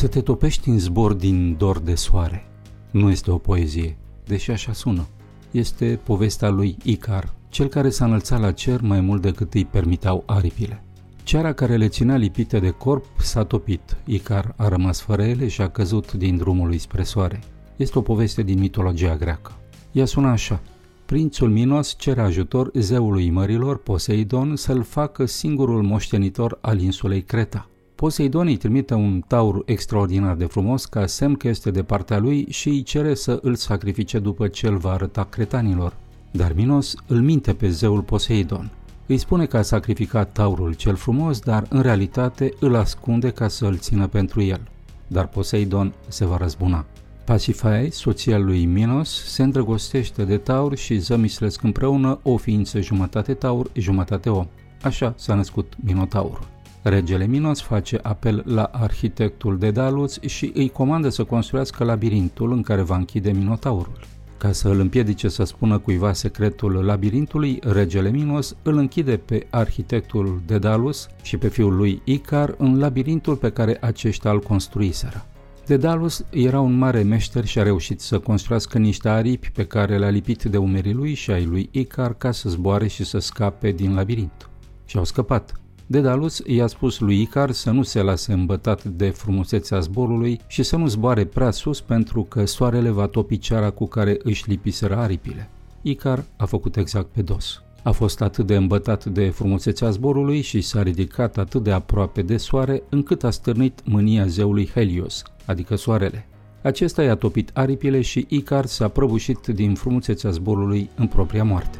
Să te topești în zbor din dor de soare. Nu este o poezie, deși așa sună. Este povestea lui Icar, cel care s-a înălțat la cer mai mult decât îi permitau aripile. Ceara care le ținea lipite de corp s-a topit. Icar a rămas fără ele și a căzut din drumul lui spre soare. Este o poveste din mitologia greacă. Ea sună așa. Prințul Minos cere ajutor zeului mărilor, Poseidon, să-l facă singurul moștenitor al insulei Creta. Poseidon îi trimite un taur extraordinar de frumos ca semn că este de partea lui și îi cere să îl sacrifice după ce îl va arăta cretanilor. Dar Minos îl minte pe zeul Poseidon. Îi spune că a sacrificat taurul cel frumos, dar în realitate îl ascunde ca să îl țină pentru el. Dar Poseidon se va răzbuna. Pasifae, soția lui Minos, se îndrăgostește de taur și zămislesc împreună o ființă jumătate taur, jumătate om. Așa s-a născut Minotaurul. Regele Minos face apel la arhitectul Dedalus și îi comandă să construiască labirintul în care va închide Minotaurul. Ca să îl împiedice să spună cuiva secretul labirintului, regele Minos îl închide pe arhitectul Dedalus și pe fiul lui Icar în labirintul pe care aceștia îl construiseră. Dedalus era un mare meșter și a reușit să construiască niște aripi pe care le-a lipit de umerii lui și ai lui Icar ca să zboare și să scape din labirint. Și au scăpat. Dedalus i-a spus lui Icar să nu se lase îmbătat de frumusețea zborului și să nu zboare prea sus pentru că soarele va topi ceara cu care își lipiseră aripile. Icar a făcut exact pe dos. A fost atât de îmbătat de frumusețea zborului și s-a ridicat atât de aproape de soare încât a stârnit mânia zeului Helios, adică soarele. Acesta i-a topit aripile și Icar s-a prăbușit din frumusețea zborului în propria moarte.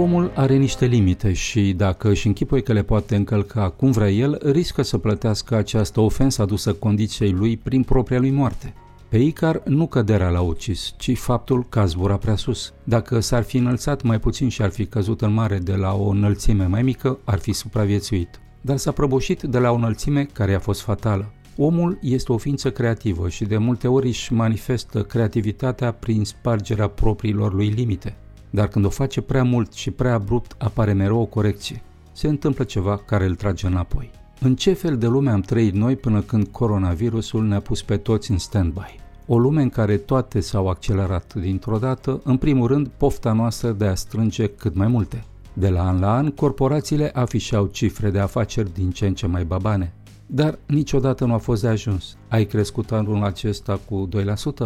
Omul are niște limite și dacă își închipoi că le poate încălca cum vrea el, riscă să plătească această ofensă adusă condiției lui prin propria lui moarte. Pe Icar nu căderea l-a ucis, ci faptul că a zburat prea sus. Dacă s-ar fi înălțat mai puțin și ar fi căzut în mare de la o înălțime mai mică, ar fi supraviețuit. Dar s-a prăbușit de la o înălțime care a fost fatală. Omul este o ființă creativă și de multe ori își manifestă creativitatea prin spargerea propriilor lui limite. Dar când o face prea mult și prea abrupt, apare mereu o corecție. Se întâmplă ceva care îl trage înapoi. În ce fel de lume am trăit noi până când coronavirusul ne-a pus pe toți în stand-by? O lume în care toate s-au accelerat dintr-o dată, în primul rând pofta noastră de a strânge cât mai multe. De la an la an, corporațiile afișau cifre de afaceri din ce în ce mai babane. Dar niciodată nu a fost de ajuns. Ai crescut anul acesta cu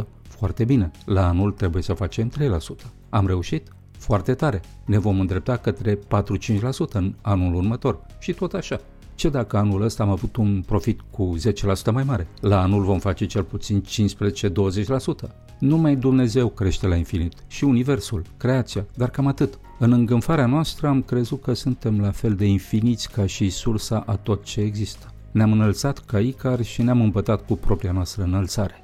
2%? Foarte bine, la anul trebuie să facem 3%. Am reușit? Foarte tare. Ne vom îndrepta către 4-5% în anul următor și tot așa. Ce dacă anul ăsta am avut un profit cu 10% mai mare? La anul vom face cel puțin 15-20%. Numai Dumnezeu crește la infinit și Universul, creația, dar cam atât. În îngânfarea noastră am crezut că suntem la fel de infiniți ca și sursa a tot ce există. Ne-am înălțat ca Icar și ne-am împătat cu propria noastră înălțare.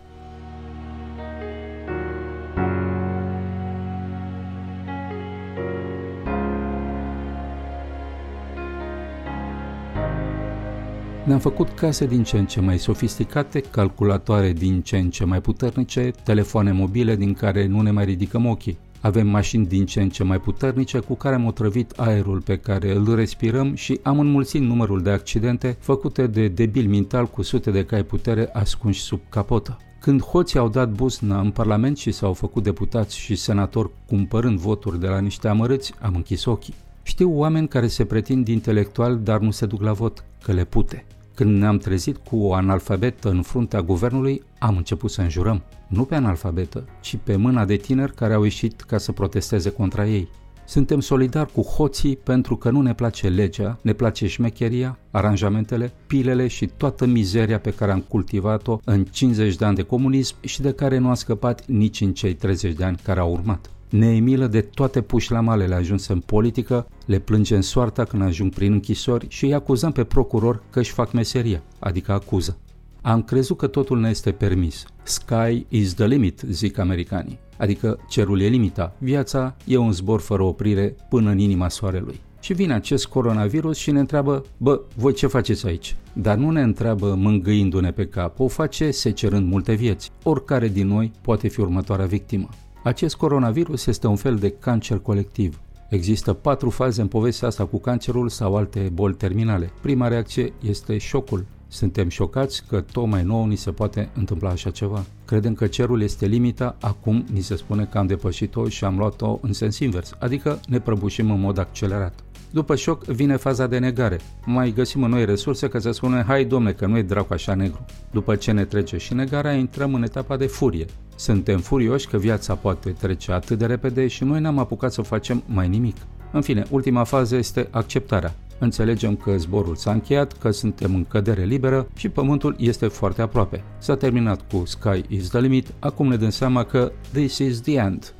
Ne-am făcut case din ce în ce mai sofisticate, calculatoare din ce în ce mai puternice, telefoane mobile din care nu ne mai ridicăm ochii. Avem mașini din ce în ce mai puternice cu care am otrăvit aerul pe care îl respirăm și am înmulțit numărul de accidente făcute de debil mental cu sute de cai putere ascunși sub capotă. Când hoții au dat buzna în Parlament și s-au făcut deputați și senatori cumpărând voturi de la niște amărâți, am închis ochii. Știu oameni care se pretind intelectual, dar nu se duc la vot, că le pute Când ne-am trezit cu o analfabetă în fruntea guvernului, am început să înjurăm. Nu pe analfabetă, ci pe mâna de tineri care au ieșit ca să protesteze contra ei. Suntem solidari cu hoții pentru că nu ne place legea, ne place șmecheria, aranjamentele, pilele și toată mizeria pe care am cultivat-o în 50 de ani de comunism și de care nu a scăpat nici în cei 30 de ani care au urmat. Ne e milă de toate pușlamalele ajunse în politică, le plângem soarta când ajung prin închisori și îi acuzăm pe procuror că își fac meseria, adică acuză. Am crezut că totul ne este permis. Sky is the limit, zic americanii. Adică cerul e limita, viața e un zbor fără oprire până în inima soarelui. Și vine acest coronavirus și ne întreabă, bă, voi ce faceți aici? Dar nu ne întreabă mângâindu-ne pe cap, o face secerând multe vieți. Oricare din noi poate fi următoarea victimă. Acest coronavirus este un fel de cancer colectiv. Există patru faze în povestea asta cu cancerul sau alte boli terminale. Prima reacție este șocul. Suntem șocați că tocmai nouă ni se poate întâmpla așa ceva. Credem că cerul este limita, acum ni se spune că am depășit-o și am luat-o în sens invers, adică ne prăbușim în mod accelerat. După șoc vine faza de negare. Mai găsim în noi resurse că se spune, hai domne, că nu e dracu așa negru. După ce ne trece și negarea, intrăm în etapa de furie. Suntem furioși că viața poate trece atât de repede și noi n-am apucat să facem mai nimic. În fine, ultima fază este acceptarea. Înțelegem că zborul s-a încheiat, că suntem în cădere liberă și pământul este foarte aproape. S-a terminat cu Sky is the limit, acum ne dăm seama că this is the end.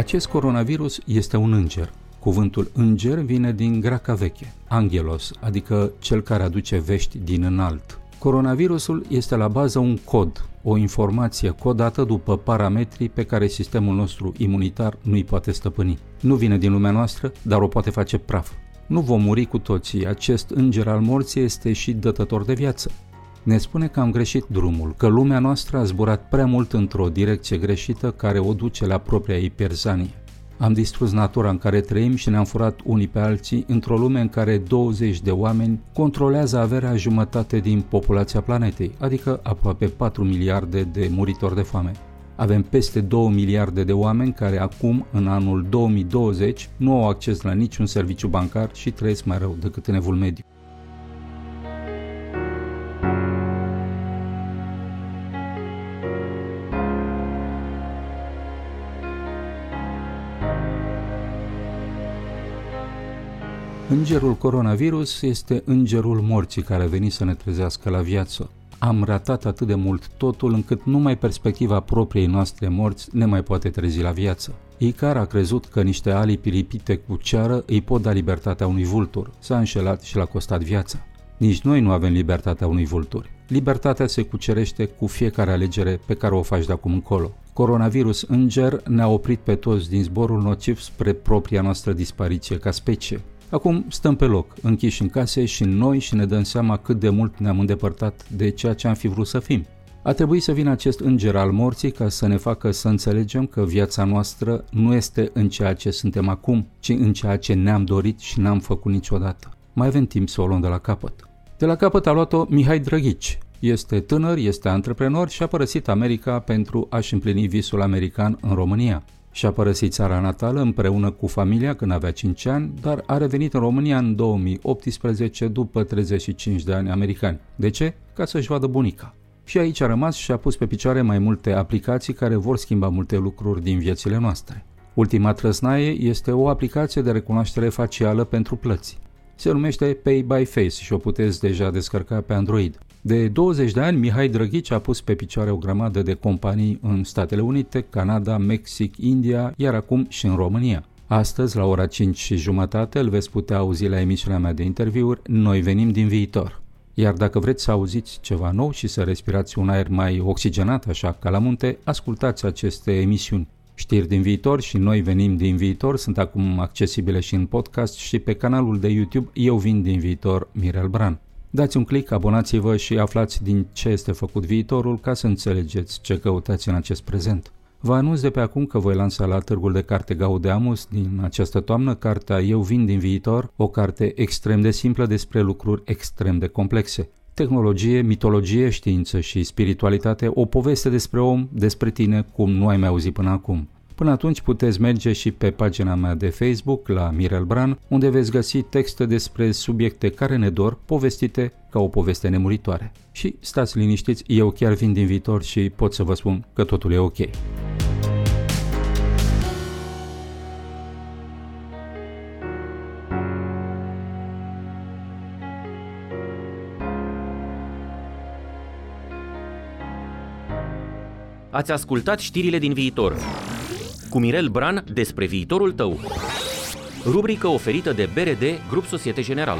Acest coronavirus este un înger. Cuvântul înger vine din greaca veche, angelos, adică cel care aduce vești din înalt. Coronavirusul este la bază un cod, o informație codată după parametrii pe care sistemul nostru imunitar nu îi poate stăpâni. Nu vine din lumea noastră, dar o poate face praf. Nu vom muri cu toții, acest înger al morții este și dătător de viață ne spune că am greșit drumul, că lumea noastră a zburat prea mult într-o direcție greșită care o duce la propria ei pierzanie. Am distrus natura în care trăim și ne-am furat unii pe alții într-o lume în care 20 de oameni controlează averea jumătate din populația planetei, adică aproape 4 miliarde de muritori de foame. Avem peste 2 miliarde de oameni care acum, în anul 2020, nu au acces la niciun serviciu bancar și trăiesc mai rău decât în evul mediu. Îngerul coronavirus este îngerul morții care a venit să ne trezească la viață. Am ratat atât de mult totul încât numai perspectiva propriei noastre morți ne mai poate trezi la viață. Icar a crezut că niște ali piripite cu ceară îi pot da libertatea unui vultur. S-a înșelat și l-a costat viața. Nici noi nu avem libertatea unui vultur. Libertatea se cucerește cu fiecare alegere pe care o faci de acum încolo. Coronavirus înger ne-a oprit pe toți din zborul nociv spre propria noastră dispariție ca specie. Acum stăm pe loc, închiși în case și noi și ne dăm seama cât de mult ne-am îndepărtat de ceea ce am fi vrut să fim. A trebuit să vină acest înger al morții ca să ne facă să înțelegem că viața noastră nu este în ceea ce suntem acum, ci în ceea ce ne-am dorit și n-am făcut niciodată. Mai avem timp să o luăm de la capăt. De la capăt a luat-o Mihai Drăghici. Este tânăr, este antreprenor și a părăsit America pentru a-și împlini visul american în România. Și-a părăsit țara natală împreună cu familia când avea 5 ani, dar a revenit în România în 2018 după 35 de ani americani. De ce? Ca să-și vadă bunica. Și aici a rămas și a pus pe picioare mai multe aplicații care vor schimba multe lucruri din viețile noastre. Ultima trăsnaie este o aplicație de recunoaștere facială pentru plăți. Se numește Pay by Face și o puteți deja descărca pe Android. De 20 de ani, Mihai Drăghici a pus pe picioare o grămadă de companii în Statele Unite, Canada, Mexic, India, iar acum și în România. Astăzi, la ora 5 și jumătate, îl veți putea auzi la emisiunea mea de interviuri Noi venim din viitor. Iar dacă vreți să auziți ceva nou și să respirați un aer mai oxigenat, așa ca la munte, ascultați aceste emisiuni. Știri din viitor și Noi venim din viitor sunt acum accesibile și în podcast și pe canalul de YouTube Eu vin din viitor Mirel Bran. Dați un click, abonați-vă și aflați din ce este făcut viitorul ca să înțelegeți ce căutați în acest prezent. Vă anunț de pe acum că voi lansa la Târgul de Carte Gaudeamus din această toamnă cartea Eu vin din viitor, o carte extrem de simplă despre lucruri extrem de complexe. Tehnologie, mitologie, știință și spiritualitate, o poveste despre om, despre tine, cum nu ai mai auzit până acum. Până atunci puteți merge și pe pagina mea de Facebook la Mirel Bran, unde veți găsi texte despre subiecte care ne dor, povestite ca o poveste nemuritoare. Și stați liniștiți, eu chiar vin din viitor și pot să vă spun că totul e ok. Ați ascultat știrile din viitor. Cu Mirel Bran despre viitorul tău. Rubrică oferită de BRD Grup Societe General.